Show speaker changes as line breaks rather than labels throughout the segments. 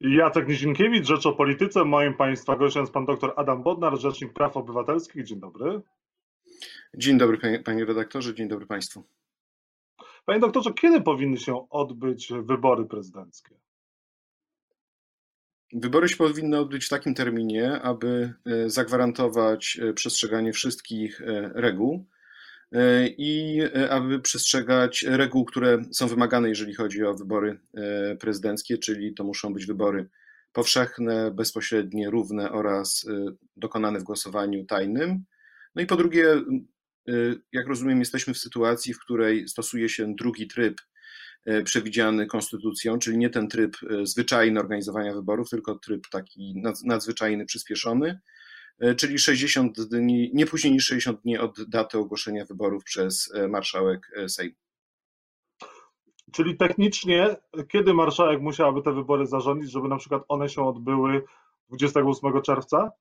Jacek Nizinkiewicz, Rzecz o Polityce. Moim Państwa gościem jest Pan dr Adam Bodnar, Rzecznik Praw Obywatelskich. Dzień dobry.
Dzień dobry Panie, panie redaktorze, dzień dobry Państwu.
Panie doktorze, kiedy powinny się odbyć wybory prezydenckie?
Wybory się powinny odbyć w takim terminie, aby e, zagwarantować e, przestrzeganie wszystkich e, reguł i aby przestrzegać reguł, które są wymagane, jeżeli chodzi o wybory prezydenckie, czyli to muszą być wybory powszechne, bezpośrednie, równe oraz dokonane w głosowaniu tajnym. No i po drugie, jak rozumiem, jesteśmy w sytuacji, w której stosuje się drugi tryb E, przewidziany konstytucją, czyli nie ten tryb e, zwyczajny organizowania wyborów, tylko tryb taki nadzwyczajny, przyspieszony, e, czyli 60 dni, nie później niż 60 dni od daty ogłoszenia wyborów przez marszałek Sejmu.
Czyli technicznie, kiedy marszałek musiałaby te wybory zarządzić, żeby na przykład one się odbyły 28 czerwca?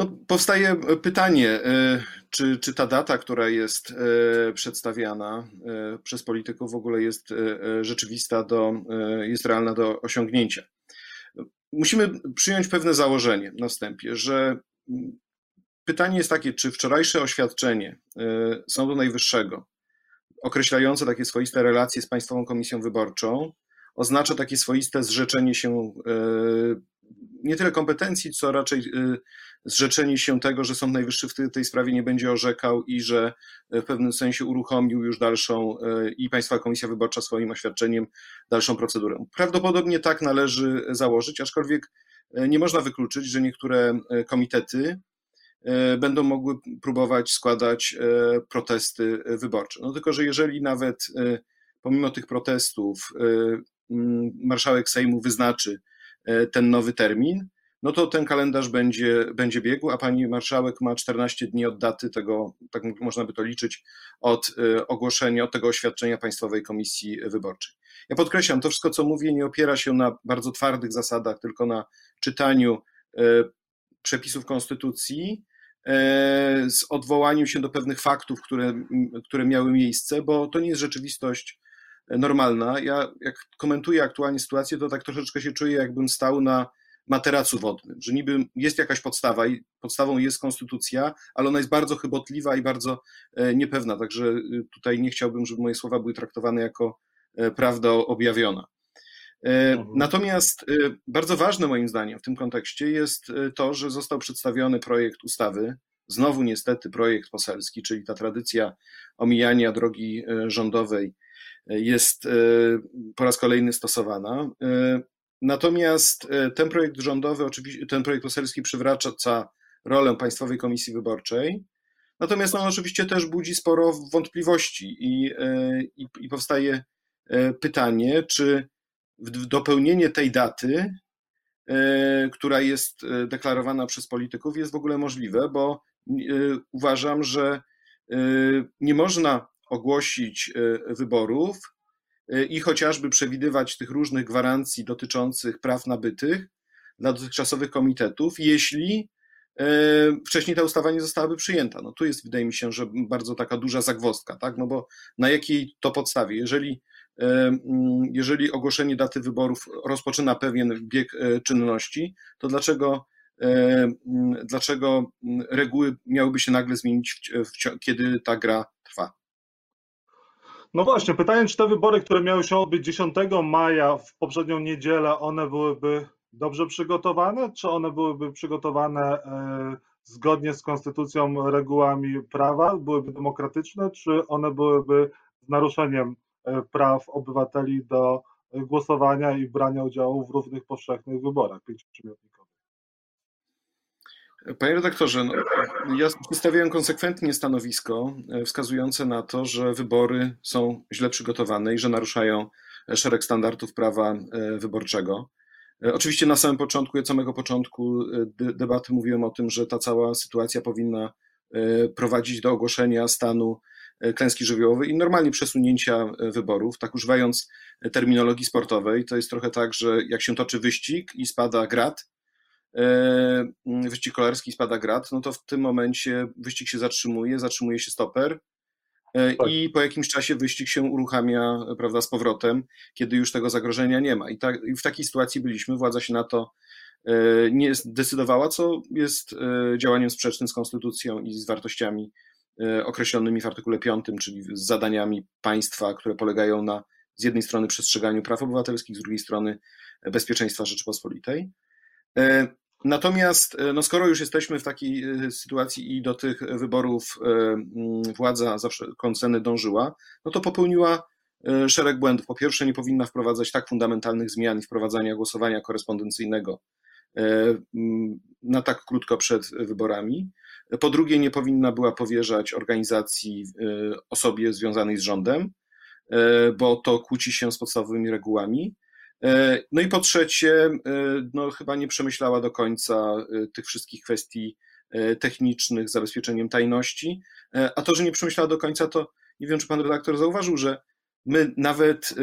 No, powstaje pytanie, e, czy, czy ta data, która jest e, przedstawiana e, przez polityków, w ogóle jest rzeczywista, do, jest realna do osiągnięcia. Musimy przyjąć pewne założenie na wstępie, że pytanie jest takie, czy wczorajsze oświadczenie Sądu Najwyższego, określające takie swoiste relacje z Państwową Komisją Wyborczą, oznacza takie swoiste zrzeczenie się nie tyle kompetencji, co raczej y, zrzeczenie się tego, że Sąd Najwyższy w tej sprawie nie będzie orzekał i że w pewnym sensie uruchomił już dalszą y, i Państwowa Komisja Wyborcza swoim oświadczeniem dalszą procedurę. Prawdopodobnie tak należy założyć, aczkolwiek y, nie można wykluczyć, że niektóre komitety będą mogły próbować składać protesty wyborcze. No tylko, że jeżeli nawet pomimo tych protestów marszałek Sejmu wyznaczy ten nowy termin, no to ten kalendarz będzie, będzie biegł, a pani marszałek ma 14 dni od daty tego, tak można by to liczyć, od e, ogłoszenia, od tego oświadczenia Państwowej Komisji Wyborczej. Ja podkreślam, to wszystko, co mówię, nie opiera się na bardzo twardych zasadach, tylko na czytaniu e, przepisów Konstytucji, z odwołaniem się do pewnych faktów, które, które miały miejsce, bo to nie jest rzeczywistość normalna. Ja jak komentuję aktualnie sytuację, to tak troszeczkę się czuję, jakbym stał na materacu wodnym, że niby jest jakaś podstawa i podstawą jest konstytucja, ale ona jest bardzo chybotliwa i bardzo e, niepewna, także y, tutaj nie chciałbym, żeby moje słowa były traktowane jako e, prawda objawiona. E, mhm. Natomiast bardzo ważne moim zdaniem w tym kontekście jest to, że został przedstawiony projekt ustawy, znowu niestety projekt poselski, czyli ta tradycja omijania drogi rządowej jest e, po raz kolejny stosowana. E, natomiast e, ten projekt rządowy, oczywiście, ten projekt poselski przywraca rolę Państwowej Komisji Wyborczej. Natomiast on oczywiście też budzi sporo wątpliwości i, i, i powstaje pytanie, czy dopełnienie tej daty, która jest deklarowana przez polityków, jest w ogóle możliwe, bo uważam, że nie można ogłosić e, wyborów e, i chociażby przewidywać tych różnych gwarancji dotyczących praw nabytych dla dotychczasowych komitetów, jeśli e, wcześniej ta ustawa nie zostałaby przyjęta. No tu jest, wydaje mi się, że bardzo taka duża zagwostka, tak? No bo na jakiej to podstawie? Jeżeli, jeżeli ogłoszenie daty wyborów rozpoczyna pewien bieg czynności, to dlaczego, dlaczego reguły miałyby się nagle zmienić, kiedy ta gra?
No właśnie, pytanie, czy te wybory, które miały się odbyć 10 maja w poprzednią niedzielę, one byłyby dobrze przygotowane, czy one byłyby przygotowane e, zgodnie z konstytucją, regułami prawa, byłyby demokratyczne, czy one byłyby z naruszeniem e, praw obywateli do głosowania i brania udziału w równych powszechnych wyborach? Pięcioprzymiotnikowych?
Panie redaktorze, no, ja przedstawiałem konsekwentnie stanowisko e, wskazujące na to, że wybory są źle przygotowane i że naruszają szereg standardów prawa e, wyborczego. E, oczywiście na samym początku, od samego początku debaty mówiłem o tym, że ta cała sytuacja powinna prowadzić do ogłoszenia stanu klęski żywiołowej i normalnie przesunięcia wyborów, tak używając terminologii sportowej. To jest trochę tak, że jak się toczy wyścig i spada grat, E, wyścig kolarski spada grat, no to w tym momencie wyścig się zatrzymuje, zatrzymuje się stoper, tak. i po jakimś czasie wyścig się uruchamia prawda, z powrotem, kiedy już tego zagrożenia nie ma. I, tak, I w takiej sytuacji byliśmy, władza się na to nie zdecydowała, co jest działaniem sprzecznym z konstytucją i z wartościami określonymi w artykule 5, czyli z zadaniami państwa, które polegają na z jednej strony przestrzeganiu praw obywatelskich, z drugiej strony bezpieczeństwa Rzeczypospolitej. E, natomiast, e, no skoro już jesteśmy w takiej e, sytuacji i do tych wyborów władza za wszelką cenę dążyła, no to popełniła szereg błędów. Po pierwsze, nie powinna wprowadzać tak fundamentalnych zmian i wprowadzania głosowania korespondencyjnego na tak krótko przed wyborami. Po drugie, nie powinna była powierzać organizacji osobie związanej z rządem. Bo to kłóci się z podstawowymi regułami. E, no i po trzecie, e, no chyba nie przemyślała do końca tych wszystkich kwestii technicznych zabezpieczeniem tajności, a to, że nie przemyślała do końca, to nie wiem, czy pan redaktor zauważył, że my nawet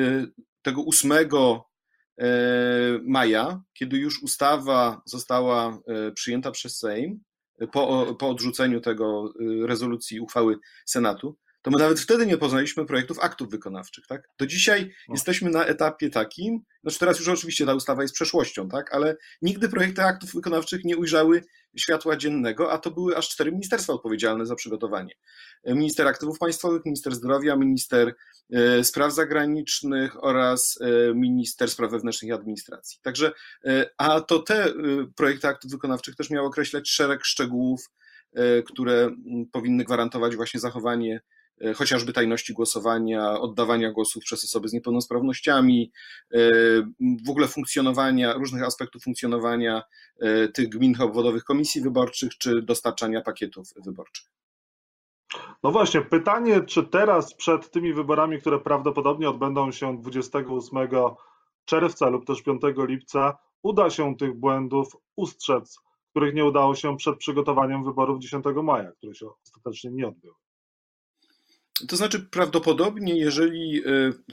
tego 8 maja, kiedy już ustawa została przyjęta przez Sejm, po, po odrzuceniu tego rezolucji uchwały Senatu, to my nawet wtedy nie poznaliśmy projektów aktów wykonawczych, tak? Do dzisiaj no. jesteśmy na etapie takim, znaczy teraz już oczywiście ta ustawa jest przeszłością, tak? Ale nigdy projekty aktów wykonawczych nie ujrzały światła dziennego, a to były aż cztery ministerstwa odpowiedzialne za przygotowanie. Minister Aktywów Państwowych, Minister Zdrowia, Minister e, Spraw Zagranicznych oraz e, Minister Spraw Wewnętrznych i Administracji. Także, e, a to te projekty aktów wykonawczych też miały określać szereg szczegółów, które powinny gwarantować właśnie zachowanie chociażby tajności głosowania, oddawania głosów przez osoby z niepełnosprawnościami, e, w ogóle funkcjonowania, różnych aspektów funkcjonowania e, tych gminnych obwodowych komisji wyborczych, czy dostarczania pakietów wyborczych.
No właśnie, pytanie, czy teraz przed tymi wyborami, które prawdopodobnie odbędą się 28 czerwca lub też 5 lipca, uda się tych błędów ustrzec, których nie udało się przed przygotowaniem wyborów 10 maja, które się ostatecznie nie odbyły.
To znaczy, prawdopodobnie, jeżeli e,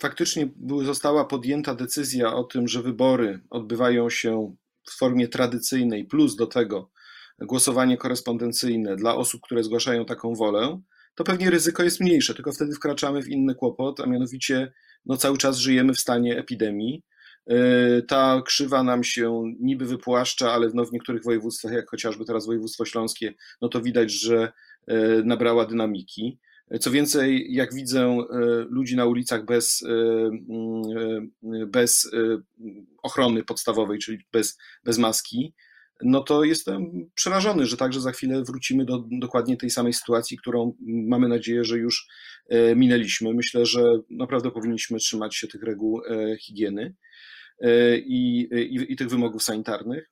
faktycznie została podjęta decyzja o tym, że wybory odbywają się w formie tradycyjnej, plus do tego głosowanie korespondencyjne dla osób, które zgłaszają taką wolę, to pewnie ryzyko jest mniejsze, tylko wtedy wkraczamy w inny kłopot, a mianowicie no, cały czas żyjemy w stanie epidemii. E, ta krzywa nam się niby wypłaszcza, ale no, w niektórych województwach, jak chociażby teraz województwo śląskie, no to widać, że e, nabrała dynamiki. Co więcej, jak widzę e, ludzi na ulicach bez, e, mm, e, bez ochrony podstawowej, czyli bez, bez maski, no to jestem przerażony, że także za chwilę wrócimy do dokładnie tej samej sytuacji, którą mamy nadzieję, że już minęliśmy. Myślę, że naprawdę powinniśmy trzymać się tych reguł higieny i, i, i tych wymogów sanitarnych.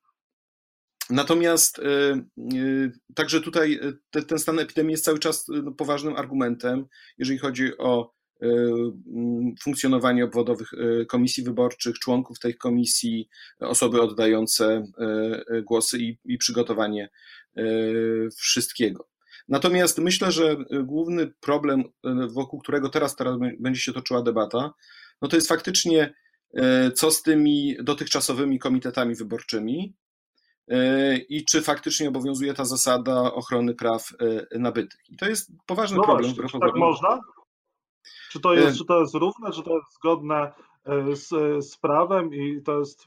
Natomiast y, y, także tutaj y, ten stan epidemii jest cały czas no, poważnym argumentem, jeżeli chodzi o mm, funkcjonowanie obwodowych komisji wyborczych, członków tej komisji, osoby oddające głosy i, przygotowanie wszystkiego. Natomiast myślę, że główny problem, wokół którego teraz, teraz będzie się toczyła debata, no to jest faktycznie co z tymi dotychczasowymi komitetami wyborczymi, i czy faktycznie obowiązuje ta zasada ochrony praw e, nabytych. I to jest poważny no problem.
Właśnie, czy tak można? Czy to, jest, e, czy to jest równe, czy to jest zgodne z, z prawem i to jest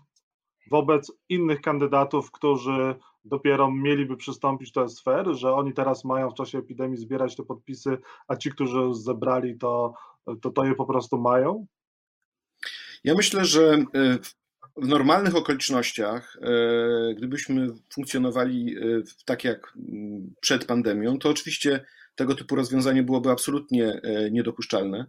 wobec innych kandydatów, którzy dopiero mieliby przystąpić do sfery, że oni teraz mają w czasie epidemii zbierać te podpisy, a ci, którzy już zebrali, to, to, to je po prostu mają?
Ja myślę, że w normalnych okolicznościach, e, gdybyśmy funkcjonowali e, tak jak mm, przed pandemią, to oczywiście tego typu rozwiązanie byłoby absolutnie e, niedopuszczalne.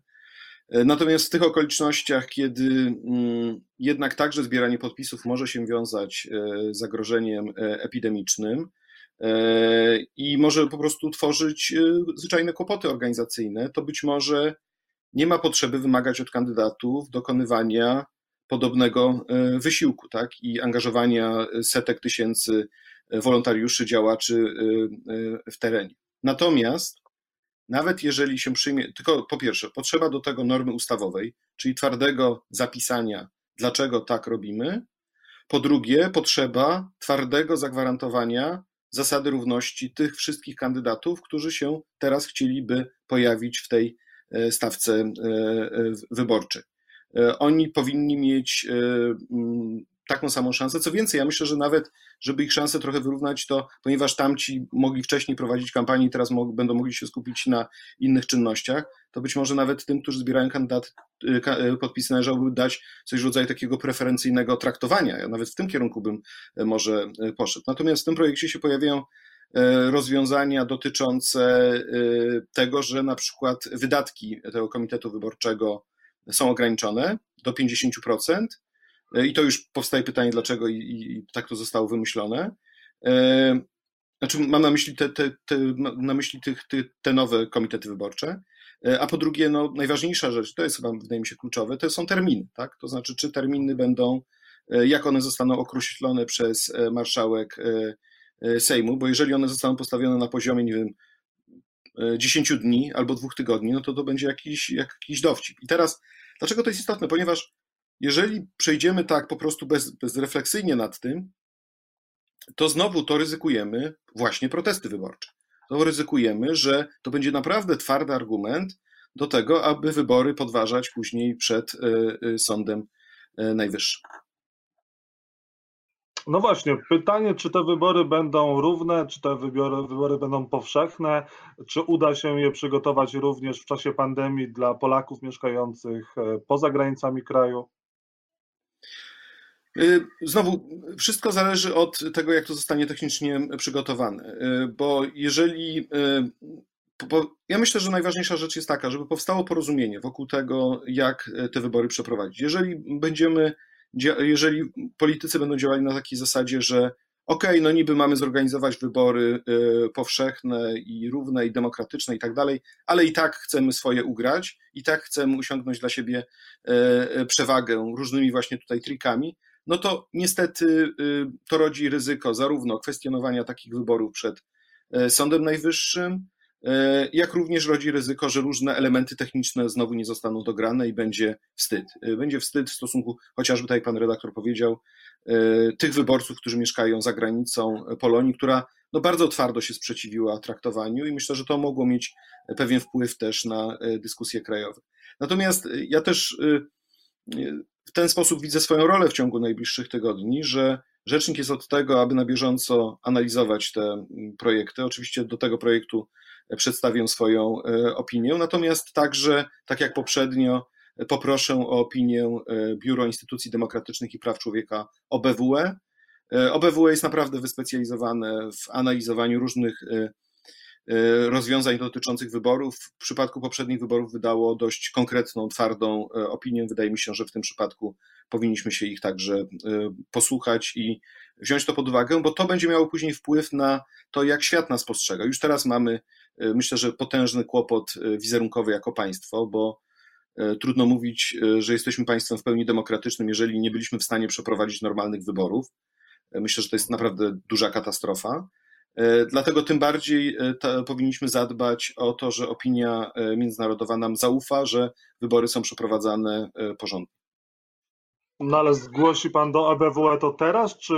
Natomiast w tych okolicznościach, kiedy mm, jednak także zbieranie podpisów może się wiązać z zagrożeniem epidemicznym i może po prostu tworzyć zwyczajne kłopoty organizacyjne, to być może nie ma potrzeby wymagać od kandydatów dokonywania podobnego e, wysiłku, tak? I angażowania setek tysięcy e, wolontariuszy, działaczy e, w terenie. Natomiast nawet jeżeli się przyjmie, tylko po pierwsze, potrzeba do tego normy ustawowej, czyli twardego zapisania, dlaczego tak robimy. Po drugie, potrzeba twardego zagwarantowania zasady równości tych wszystkich kandydatów, którzy się teraz chcieliby pojawić w tej stawce wyborczej. Oni powinni mieć taką samą szansę. Co więcej, ja myślę, że nawet, żeby ich szanse trochę wyrównać, to ponieważ tamci mogli wcześniej prowadzić kampanię i teraz mo będą mogli się skupić na innych czynnościach, to być może nawet tym, którzy zbierają kandydat, y, podpisy, należałoby dać coś w rodzaju takiego preferencyjnego traktowania. Ja nawet w tym kierunku bym może poszedł. Natomiast w tym projekcie się pojawiają rozwiązania dotyczące tego, że na przykład wydatki tego komitetu wyborczego są ograniczone do 50%, E, I to już powstaje pytanie, dlaczego i, i tak to zostało wymyślone. E, znaczy, mam na myśli te, te, te, na myśli tych, te, te nowe komitety wyborcze. E, a po drugie, no, najważniejsza rzecz, to jest chyba, wydaje mi się, kluczowe, to są terminy. Tak? To znaczy, czy terminy będą, jak one zostaną określone przez marszałek Sejmu, bo jeżeli one zostaną postawione na poziomie, nie wiem, 10 dni albo dwóch tygodni, no to to będzie jakiś, jakiś dowcip. I teraz, dlaczego to jest istotne? Ponieważ jeżeli przejdziemy tak po prostu bez, bezrefleksyjnie nad tym, to znowu to ryzykujemy właśnie protesty wyborcze. To ryzykujemy, że to będzie naprawdę twardy argument do tego, aby wybory podważać później przed e, e, Sądem e, Najwyższym.
No właśnie, pytanie, czy te wybory będą równe, czy te wybory, wybory będą powszechne, czy uda się je przygotować również w czasie pandemii dla Polaków mieszkających poza granicami kraju?
Y, znowu, wszystko zależy od tego, jak to zostanie technicznie przygotowane, y, bo jeżeli. Y, ja myślę, że najważniejsza rzecz jest taka, żeby powstało porozumienie wokół tego, jak te wybory przeprowadzić. Jeżeli będziemy, jeżeli politycy będą działali na takiej zasadzie, że okej, okay, no niby mamy zorganizować wybory powszechne i równe i demokratyczne i tak dalej, ale i tak chcemy swoje ugrać, i tak chcemy usiągnąć dla siebie przewagę różnymi właśnie tutaj trikami, no to niestety y, to rodzi ryzyko zarówno kwestionowania takich wyborów przed Sądem Najwyższym, jak również rodzi ryzyko, że różne elementy techniczne znowu nie zostaną dograne i będzie wstyd. E, będzie wstyd w stosunku, chociażby tak jak pan redaktor powiedział, tych wyborców, którzy mieszkają za granicą Polonii, która no bardzo twardo się sprzeciwiła traktowaniu i myślę, że to mogło mieć pewien wpływ też na dyskusje krajowe. Natomiast ja też w ten sposób widzę swoją rolę w ciągu najbliższych tygodni, że rzecznik jest od tego, aby na bieżąco analizować te projekty. Oczywiście do tego projektu przedstawię swoją e, opinię, natomiast także, tak jak poprzednio, poproszę o opinię e, Biuro Instytucji Demokratycznych i Praw Człowieka OBWE. E, OBWE jest naprawdę wyspecjalizowane w analizowaniu różnych rozwiązań dotyczących wyborów. W przypadku poprzednich wyborów wydało dość konkretną, twardą opinię. Wydaje mi się, że w tym przypadku powinniśmy się ich także posłuchać i wziąć to pod uwagę, bo to będzie miało później wpływ na to, jak świat nas postrzega. Już teraz mamy, myślę, że potężny kłopot wizerunkowy jako państwo, bo trudno mówić, że jesteśmy państwem w pełni demokratycznym, jeżeli nie byliśmy w stanie przeprowadzić normalnych wyborów. Myślę, że to jest naprawdę duża katastrofa. E, dlatego tym bardziej e, powinniśmy zadbać o to, że opinia e, międzynarodowa nam zaufa, że wybory są przeprowadzane porządnie.
No ale zgłosi pan do ABWE to teraz, czy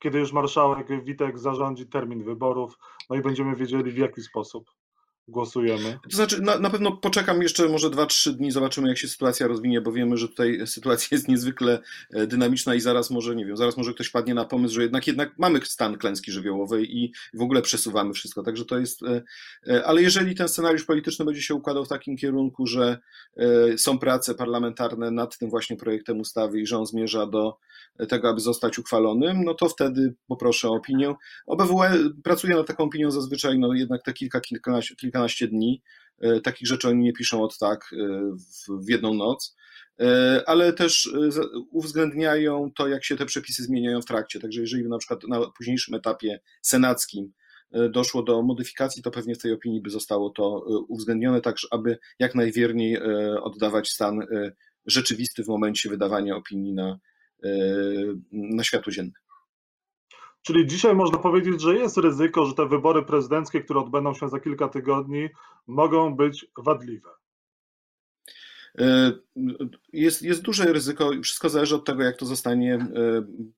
kiedy już marszałek Witek zarządzi termin wyborów, no i będziemy wiedzieli w jaki sposób? Głosujemy?
To znaczy, na, na pewno poczekam jeszcze może 2-3 dni, zobaczymy, jak się sytuacja rozwinie, bo wiemy, że tutaj sytuacja jest niezwykle e, dynamiczna i zaraz może, nie wiem, zaraz może ktoś padnie na pomysł, że jednak jednak mamy stan klęski żywiołowej i w ogóle przesuwamy wszystko. Także to jest. E, e, ale jeżeli ten scenariusz polityczny będzie się układał w takim kierunku, że są prace parlamentarne nad tym właśnie projektem ustawy i że on zmierza do tego, aby zostać uchwalonym, no to wtedy poproszę o opinię. OBWE pracuje nad taką opinią zazwyczaj, no jednak te kilka, kilkanaście, kilkanaście dni. E, takich rzeczy oni nie piszą od tak e, w jedną noc, e, ale też uwzględniają to, jak się te przepisy zmieniają w trakcie. Także jeżeli na przykład na późniejszym etapie senackim doszło do modyfikacji, to pewnie w tej opinii by zostało to uwzględnione, tak aby jak najwierniej oddawać stan rzeczywisty w momencie wydawania opinii na, na światło dzienne.
Czyli dzisiaj można powiedzieć, że jest ryzyko, że te wybory prezydenckie, które odbędą się za kilka tygodni, mogą być wadliwe.
E, jest, jest duże ryzyko i wszystko zależy od tego, jak to zostanie e,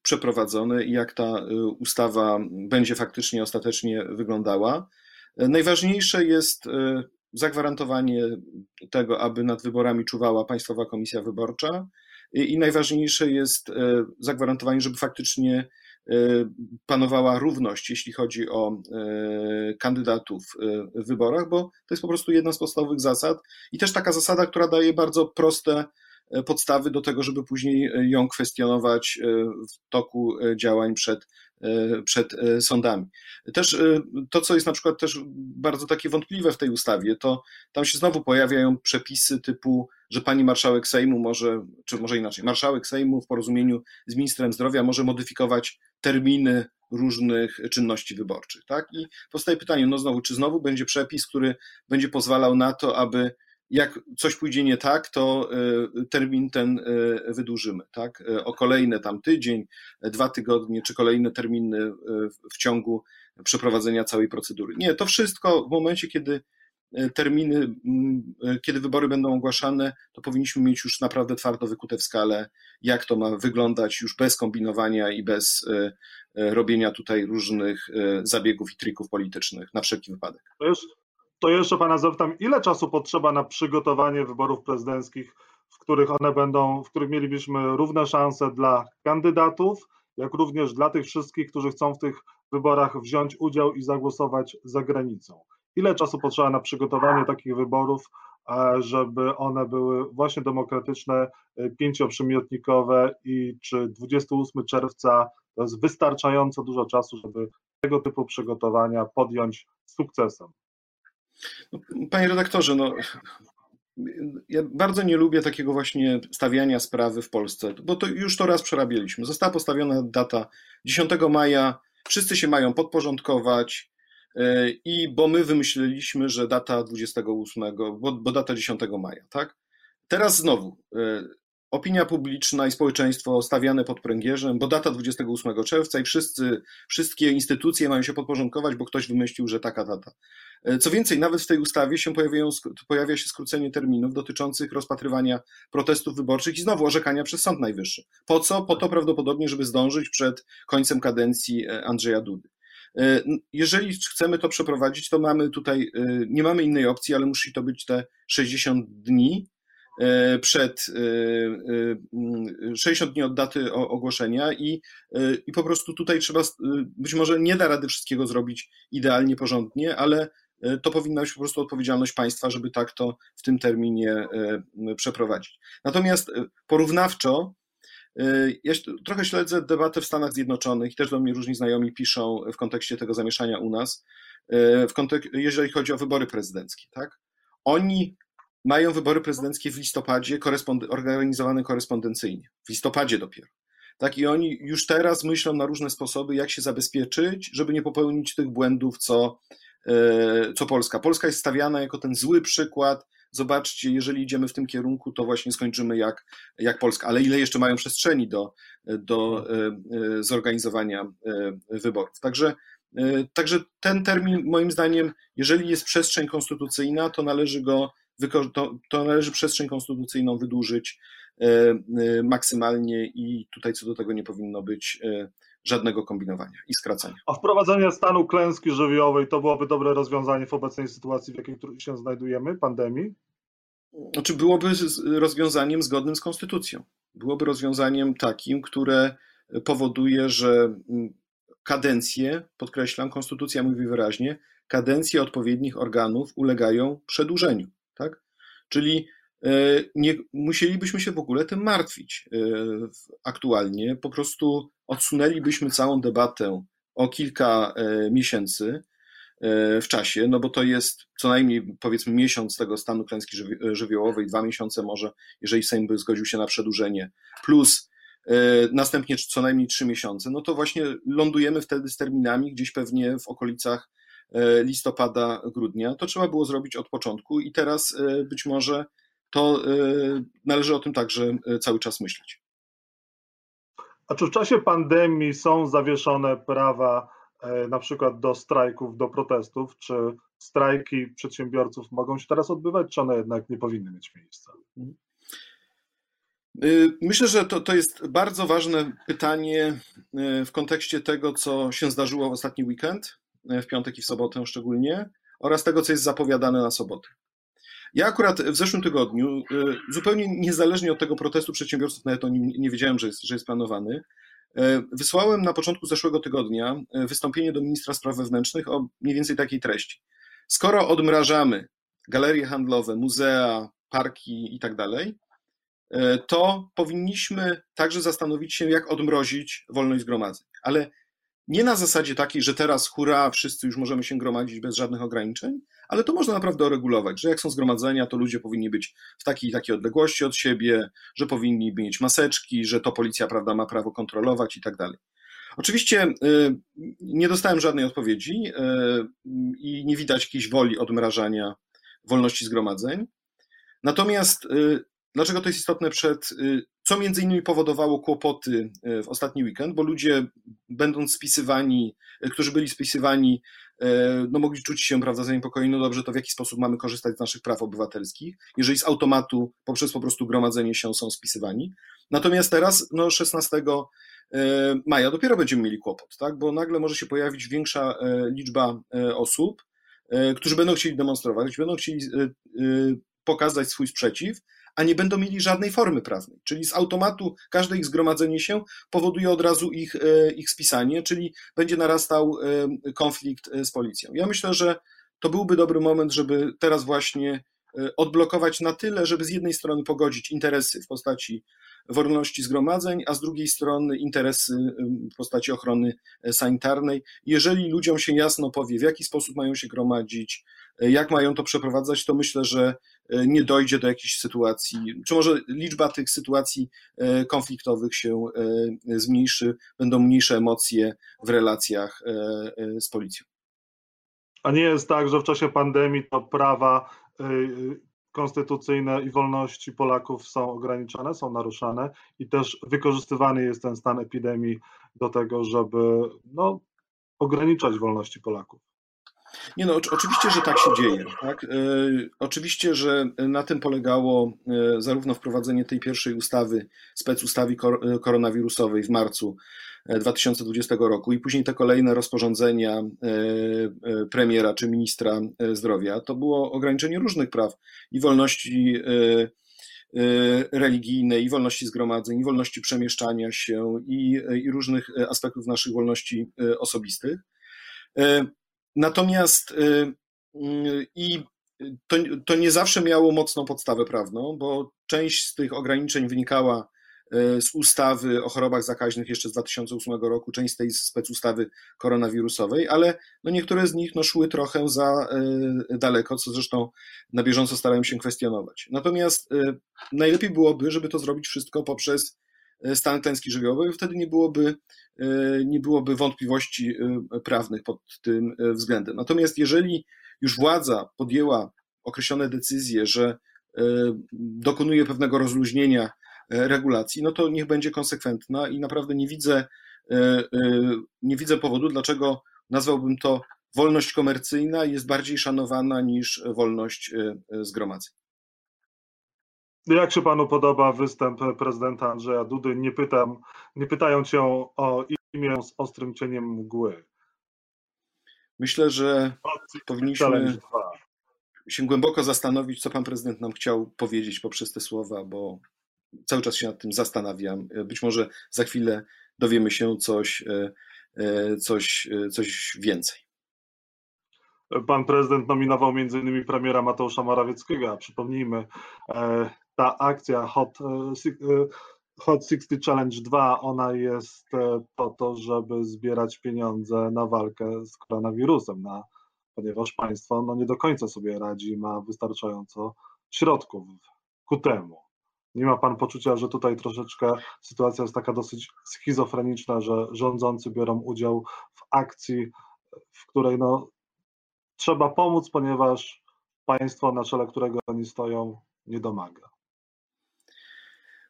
przeprowadzone i jak ta e, ustawa będzie faktycznie, ostatecznie wyglądała. Najważniejsze jest zagwarantowanie tego, aby nad wyborami czuwała Państwowa Komisja Wyborcza i najważniejsze jest zagwarantowanie, żeby faktycznie panowała równość, jeśli chodzi o kandydatów w wyborach, bo to jest po prostu jedna z podstawowych zasad i też taka zasada, która daje bardzo proste podstawy do tego, żeby później ją kwestionować w toku działań przed E, przed e, sądami. Też e, to, co jest na przykład też bardzo takie wątpliwe w tej ustawie, to tam się znowu pojawiają przepisy typu, że pani marszałek Sejmu może, czy może inaczej, marszałek Sejmu w porozumieniu z ministrem zdrowia może modyfikować terminy różnych czynności wyborczych, tak? I powstaje pytanie, no znowu, czy znowu będzie przepis, który będzie pozwalał na to, aby jak coś pójdzie nie tak, to e, termin ten e, wydłużymy, tak? E, o kolejne tam tydzień, dwa tygodnie, czy kolejne terminy w ciągu przeprowadzenia całej procedury. Nie, to wszystko w momencie, kiedy terminy, kiedy wybory będą ogłaszane, to powinniśmy mieć już naprawdę twardo wykute w skale, jak to ma wyglądać już bez kombinowania i bez robienia tutaj różnych zabiegów i trików politycznych na wszelki wypadek.
To jest to jeszcze pana zapytam, ile czasu potrzeba na przygotowanie wyborów prezydenckich, w których one będą, w których mielibyśmy równe szanse dla kandydatów, jak również dla tych wszystkich, którzy chcą w tych wyborach wziąć udział i zagłosować za granicą. Ile czasu potrzeba na przygotowanie takich wyborów, e, żeby one były właśnie demokratyczne, e, pięcioprzymiotnikowe i czy 28 czerwca to jest wystarczająco dużo czasu, żeby tego typu przygotowania podjąć sukcesem?
No, panie redaktorze, no, ja bardzo nie lubię takiego właśnie stawiania sprawy w Polsce, bo to już to raz przerabialiśmy. Została postawiona data 10 maja, wszyscy się mają podporządkować e, i bo my wymyśliliśmy, że data 28, bo, bo data 10 maja, tak? Teraz znowu e, opinia publiczna i społeczeństwo stawiane pod pręgierzem, bo data 28 czerwca i wszyscy, wszystkie instytucje mają się podporządkować, bo ktoś wymyślił, że taka data. E, co więcej, nawet w tej ustawie się pojawiają, pojawia się skrócenie terminów dotyczących rozpatrywania protestów wyborczych i znowu orzekania przez Sąd Najwyższy. Po co? Po to prawdopodobnie, żeby zdążyć przed końcem kadencji e, Andrzeja Dudy. E, jeżeli chcemy to przeprowadzić, to mamy tutaj, nie mamy innej opcji, ale musi to być te 60 dni przed 60 dni od daty ogłoszenia i, i po prostu tutaj trzeba, być może nie da rady wszystkiego zrobić idealnie, porządnie, ale E, to powinna być po prostu odpowiedzialność państwa, żeby tak to w tym terminie e, przeprowadzić. Natomiast e, porównawczo, ja trochę śledzę debatę w Stanach Zjednoczonych i też do mnie różni znajomi piszą w kontekście tego zamieszania u nas, w kontek- jeżeli chodzi o wybory prezydenckie. Tak? Oni mają wybory prezydenckie w listopadzie, korespond- organizowane korespondencyjnie, w listopadzie dopiero. Tak, i oni już teraz myślą na różne sposoby, jak się zabezpieczyć, żeby nie popełnić tych błędów, co E, co Polska. Polska jest stawiana jako ten zły przykład. Zobaczcie, jeżeli idziemy w tym kierunku, to właśnie skończymy jak, jak Polska. Ale ile jeszcze mają przestrzeni do, do e, e, zorganizowania wyborów? Także, także ten termin, moim zdaniem, jeżeli jest przestrzeń konstytucyjna, to należy go to, to należy przestrzeń konstytucyjną wydłużyć maksymalnie i tutaj co do tego nie powinno być żadnego kombinowania i skracania.
A wprowadzenie stanu klęski żywiołowej to byłoby dobre rozwiązanie w obecnej sytuacji, w jakiej się znajdujemy, pandemii?
Znaczy byłoby rozwiązaniem zgodnym z konstytucją. Byłoby rozwiązaniem takim, które powoduje, że mm, kadencje, podkreślam, konstytucja mówi wyraźnie, kadencje odpowiednich organów ulegają przedłużeniu. Tak? Czyli E, nie musielibyśmy się w ogóle tym martwić e, aktualnie. Po prostu odsunęlibyśmy całą debatę o kilka e, miesięcy w czasie, no bo to jest co najmniej powiedzmy miesiąc tego stanu klęski żywiołowej, dwa miesiące może, jeżeli Sejm by zgodził się na przedłużenie, plus następnie co najmniej trzy miesiące, no to właśnie lądujemy wtedy z terminami gdzieś pewnie w okolicach listopada, grudnia. To trzeba było zrobić od początku i teraz być może to y, należy o tym także cały czas myśleć.
A czy w czasie pandemii są zawieszone prawa e, na przykład do strajków, do protestów? Czy strajki przedsiębiorców mogą się teraz odbywać, czy one jednak nie powinny mieć miejsca?
Myślę, że to, to jest bardzo ważne pytanie w kontekście tego, co się zdarzyło w ostatni weekend, w piątek i w sobotę szczególnie, oraz tego, co jest zapowiadane na sobotę. Ja akurat w zeszłym tygodniu, zupełnie niezależnie od tego protestu przedsiębiorców, nawet o nim nie wiedziałem, że jest, że jest planowany, wysłałem na początku zeszłego tygodnia wystąpienie do ministra spraw wewnętrznych o mniej więcej takiej treści. Skoro odmrażamy galerie handlowe, muzea, parki i tak dalej, e, to powinniśmy także zastanowić się, jak odmrozić wolność zgromadzeń. Ale nie na zasadzie takiej, że teraz hurra, wszyscy już możemy się gromadzić bez żadnych ograniczeń, ale to można naprawdę uregulować, że jak są zgromadzenia, to ludzie powinni być w takiej i takiej odległości od siebie, że powinni mieć maseczki, że to policja prawda, ma prawo kontrolować i tak dalej. Oczywiście e, nie dostałem żadnej odpowiedzi e, i nie widać jakiejś woli odmrażania wolności zgromadzeń. Natomiast y, dlaczego to jest istotne przed, y, co między innymi powodowało kłopoty y, w ostatni weekend, bo ludzie będąc spisywani, którzy byli spisywani, no mogli czuć się, prawda, zaniepokojeni, no dobrze, to w jaki sposób mamy korzystać z naszych praw obywatelskich, jeżeli z automatu poprzez po prostu gromadzenie się są spisywani. Natomiast teraz, no 16 maja dopiero będziemy mieli kłopot, tak, bo nagle może się pojawić większa liczba osób, E, którzy będą chcieli demonstrować, będą chcieli e, e, pokazać swój sprzeciw, a nie będą mieli żadnej formy prawnej. Czyli z automatu każde ich zgromadzenie się powoduje od razu ich, ich spisanie, czyli będzie narastał konflikt z policją. Ja myślę, że to byłby dobry moment, żeby teraz właśnie odblokować na tyle, żeby z jednej strony pogodzić interesy w postaci wolności zgromadzeń, a z drugiej strony interesy w postaci ochrony e, sanitarnej. Jeżeli ludziom się jasno powie, w jaki sposób mają się gromadzić, e, jak mają to przeprowadzać, to myślę, że e, nie dojdzie do jakichś sytuacji, czy może liczba tych sytuacji konfliktowych się zmniejszy, będą mniejsze emocje w relacjach z policją.
A nie jest tak, że w czasie pandemii to prawa konstytucyjne i wolności Polaków są ograniczane, są naruszane i też wykorzystywany jest ten stan epidemii do tego, żeby no, ograniczać wolności Polaków.
Nie no, oczywiście, że tak się dzieje. Tak? Yy, oczywiście, że na tym polegało yy, zarówno wprowadzenie tej pierwszej ustawy, specustawy kor koronawirusowej w marcu 2020 roku i później te kolejne rozporządzenia e, e, premiera czy ministra e, zdrowia, to było ograniczenie różnych praw i wolności religijnej, i wolności zgromadzeń, i wolności przemieszczania się, i, i różnych aspektów naszych wolności osobistych. Natomiast i to, to nie zawsze miało mocną podstawę prawną, bo część z tych ograniczeń wynikała E, z ustawy o chorobach zakaźnych jeszcze z 2008 roku, część z tej specustawy koronawirusowej, ale no niektóre z nich no szły trochę za daleko, co zresztą na bieżąco starałem się kwestionować. Natomiast najlepiej byłoby, żeby to zrobić wszystko poprzez stan klęski żywiołowej, wtedy nie byłoby, nie byłoby wątpliwości prawnych pod tym względem. Natomiast jeżeli już władza podjęła określone decyzje, że dokonuje pewnego rozluźnienia E, regulacji, no to niech będzie konsekwentna i naprawdę nie widzę, e, e, nie widzę powodu, dlaczego nazwałbym to wolność komercyjna jest bardziej szanowana niż wolność zgromadzeń.
Jak się panu podoba występ prezydenta Andrzeja Dudy? Nie pytam, nie pytają cię o imię z ostrym cieniem mgły.
Myślę, że powinniśmy się głęboko zastanowić, co pan prezydent nam chciał powiedzieć poprzez te słowa, bo cały czas się nad tym zastanawiam. Być może za chwilę dowiemy się coś, e, e, coś, e, coś więcej.
Pan prezydent nominował m.in. premiera Mateusza Morawieckiego. Przypomnijmy, ta akcja Hot, Hot 60 Challenge 2, ona jest po to, żeby zbierać pieniądze na walkę z koronawirusem, na, ponieważ państwo no, nie do końca sobie radzi, ma wystarczająco środków ku temu. Nie ma pan poczucia, że tutaj troszeczkę sytuacja jest taka dosyć schizofreniczna, że rządzący biorą udział w akcji, w której no, trzeba pomóc, ponieważ państwo, na czele którego oni stoją, nie domaga.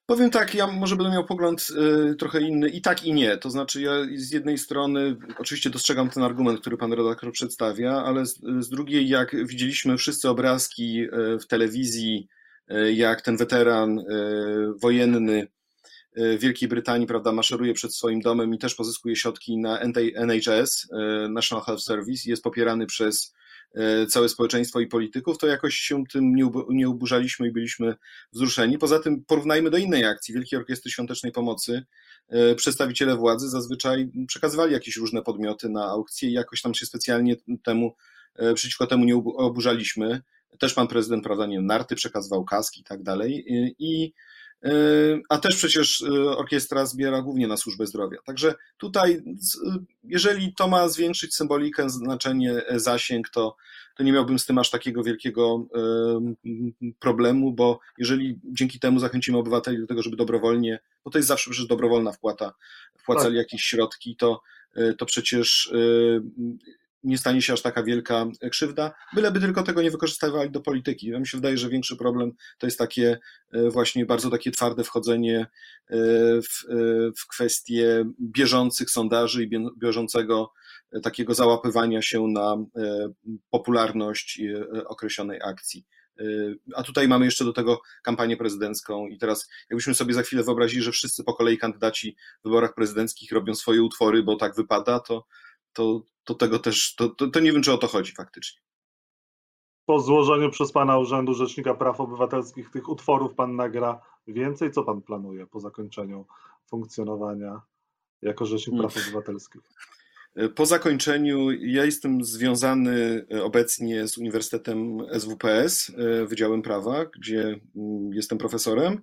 Powiem tak, ja może będę miał pogląd y, trochę inny i tak i nie. To znaczy, ja z jednej strony oczywiście dostrzegam ten argument, który pan redaktor przedstawia, ale z, z drugiej, jak widzieliśmy wszyscy obrazki y, w telewizji, E, jak ten weteran wojenny Wielkiej Brytanii, prawda, maszeruje przed swoim domem i też pozyskuje środki na NHS, National Health Service, jest popierany przez całe społeczeństwo i polityków, to jakoś się tym nie uburzaliśmy i byliśmy wzruszeni. Poza tym porównajmy do innej akcji, Wielkiej Orkiestry Świątecznej Pomocy. Przedstawiciele władzy zazwyczaj przekazywali jakieś różne podmioty na aukcje i jakoś tam się specjalnie temu, przeciwko temu nie oburzaliśmy. Też pan prezydent, prawda, nie narty przekazywał kaski i tak dalej. I a też przecież orkiestra zbiera głównie na służbę zdrowia. Także tutaj, jeżeli to ma zwiększyć symbolikę, znaczenie, e, zasięg, to, to nie miałbym z tym aż takiego wielkiego problemu, bo jeżeli dzięki temu zachęcimy obywateli do tego, żeby dobrowolnie, bo to jest zawsze przecież dobrowolna wpłata, wpłacali tak. jakieś środki, to, e, to przecież nie stanie się aż taka wielka krzywda, byleby tylko tego nie wykorzystywali do polityki. Ja mi się wydaje, że większy problem to jest takie e, właśnie bardzo takie twarde wchodzenie e, w, e, w kwestie bieżących sondaży i bieżącego takiego załapywania się na popularność określonej akcji. A tutaj mamy jeszcze do tego kampanię prezydencką i teraz jakbyśmy sobie za chwilę wyobrazili, że wszyscy po kolei kandydaci w wyborach prezydenckich robią swoje utwory, bo tak wypada, to, to, to tego też, to, to, to nie wiem, czy o to chodzi faktycznie.
Po złożeniu przez Pana Urzędu Rzecznika Praw Obywatelskich tych utworów Pan nagra więcej? Co Pan planuje po zakończeniu funkcjonowania jako Rzecznik Praw Obywatelskich?
Po zakończeniu ja jestem związany obecnie z Uniwersytetem SWPS, Wydziałem Prawa, gdzie mm, jestem profesorem.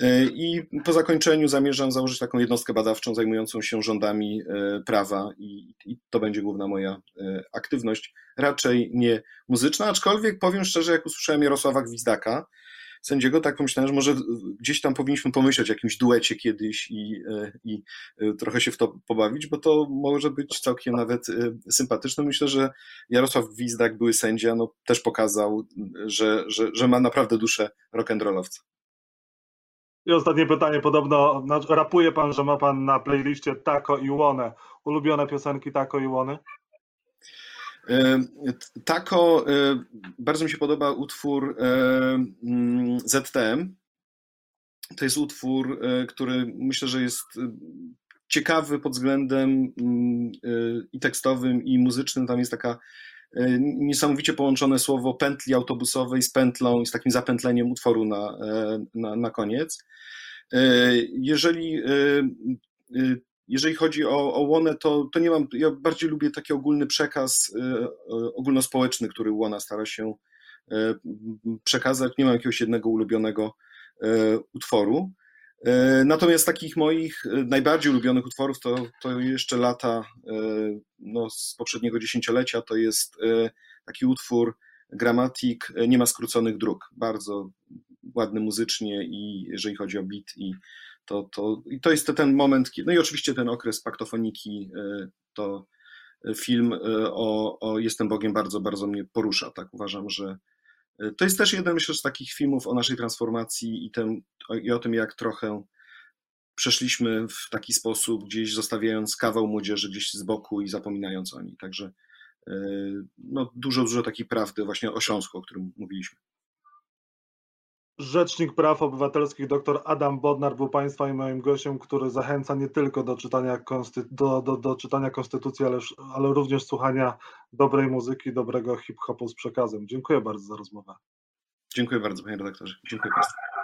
E, I po zakończeniu zamierzam założyć taką jednostkę badawczą zajmującą się rządami e, prawa, i, i, to będzie główna moja e, aktywność. Raczej nie muzyczna, aczkolwiek powiem szczerze, jak usłyszałem Jarosława Gwizdaka, sędziego, tak pomyślałem, że może gdzieś tam powinniśmy pomyśleć o jakimś duecie kiedyś i, i trochę się w to pobawić, bo to może być całkiem nawet sympatyczne. Myślę, że Jarosław Gwizdak, były sędzia, no, też pokazał, że, że, że ma naprawdę duszę rock'n'rollowca.
I ostatnie pytanie, podobno rapuje pan, że ma pan na playliście Tako i Łone. Ulubione piosenki Tako i Łony?
E, Tako, e, bardzo mi się podoba utwór e, mm, ZTM. To jest utwór, który myślę, że jest ciekawy pod względem mm, i tekstowym, i muzycznym. Tam jest taka niesamowicie połączone słowo pętli autobusowej z pętlą z takim zapętleniem utworu na, na, na koniec. E, jeżeli, e, e, jeżeli chodzi o, o Łonę, to, to nie mam, ja bardziej lubię taki ogólny przekaz ogólnospołeczny, który Łona stara się przekazać. Nie mam jakiegoś jednego ulubionego utworu. Natomiast takich moich najbardziej ulubionych utworów to, to jeszcze lata no, z poprzedniego dziesięciolecia to jest taki utwór Gramatik Nie ma skróconych dróg. Bardzo ładny muzycznie i jeżeli chodzi o beat i to, to, i to jest ten moment, no i oczywiście ten okres paktofoniki, e, to film e, o, o Jestem Bogiem bardzo, bardzo mnie porusza, tak uważam, że e, to jest też jeden, myślę, z takich filmów o naszej transformacji i, tem, i o tym, jak trochę przeszliśmy w taki sposób, gdzieś zostawiając kawał młodzieży gdzieś z boku i zapominając o niej. Także no, dużo, dużo takiej prawdy właśnie o Śląsku, o którym mówiliśmy.
Rzecznik Praw Obywatelskich dr Adam Bodnar był Państwa i moim gościem, który zachęca nie tylko do czytania, do, do, do czytania konstytucji, ale, ale również słuchania dobrej muzyki, dobrego hip-hopu z przekazem. Dziękuję bardzo za rozmowę.
Dziękuję bardzo, panie redaktorze. Dziękuję Państwu.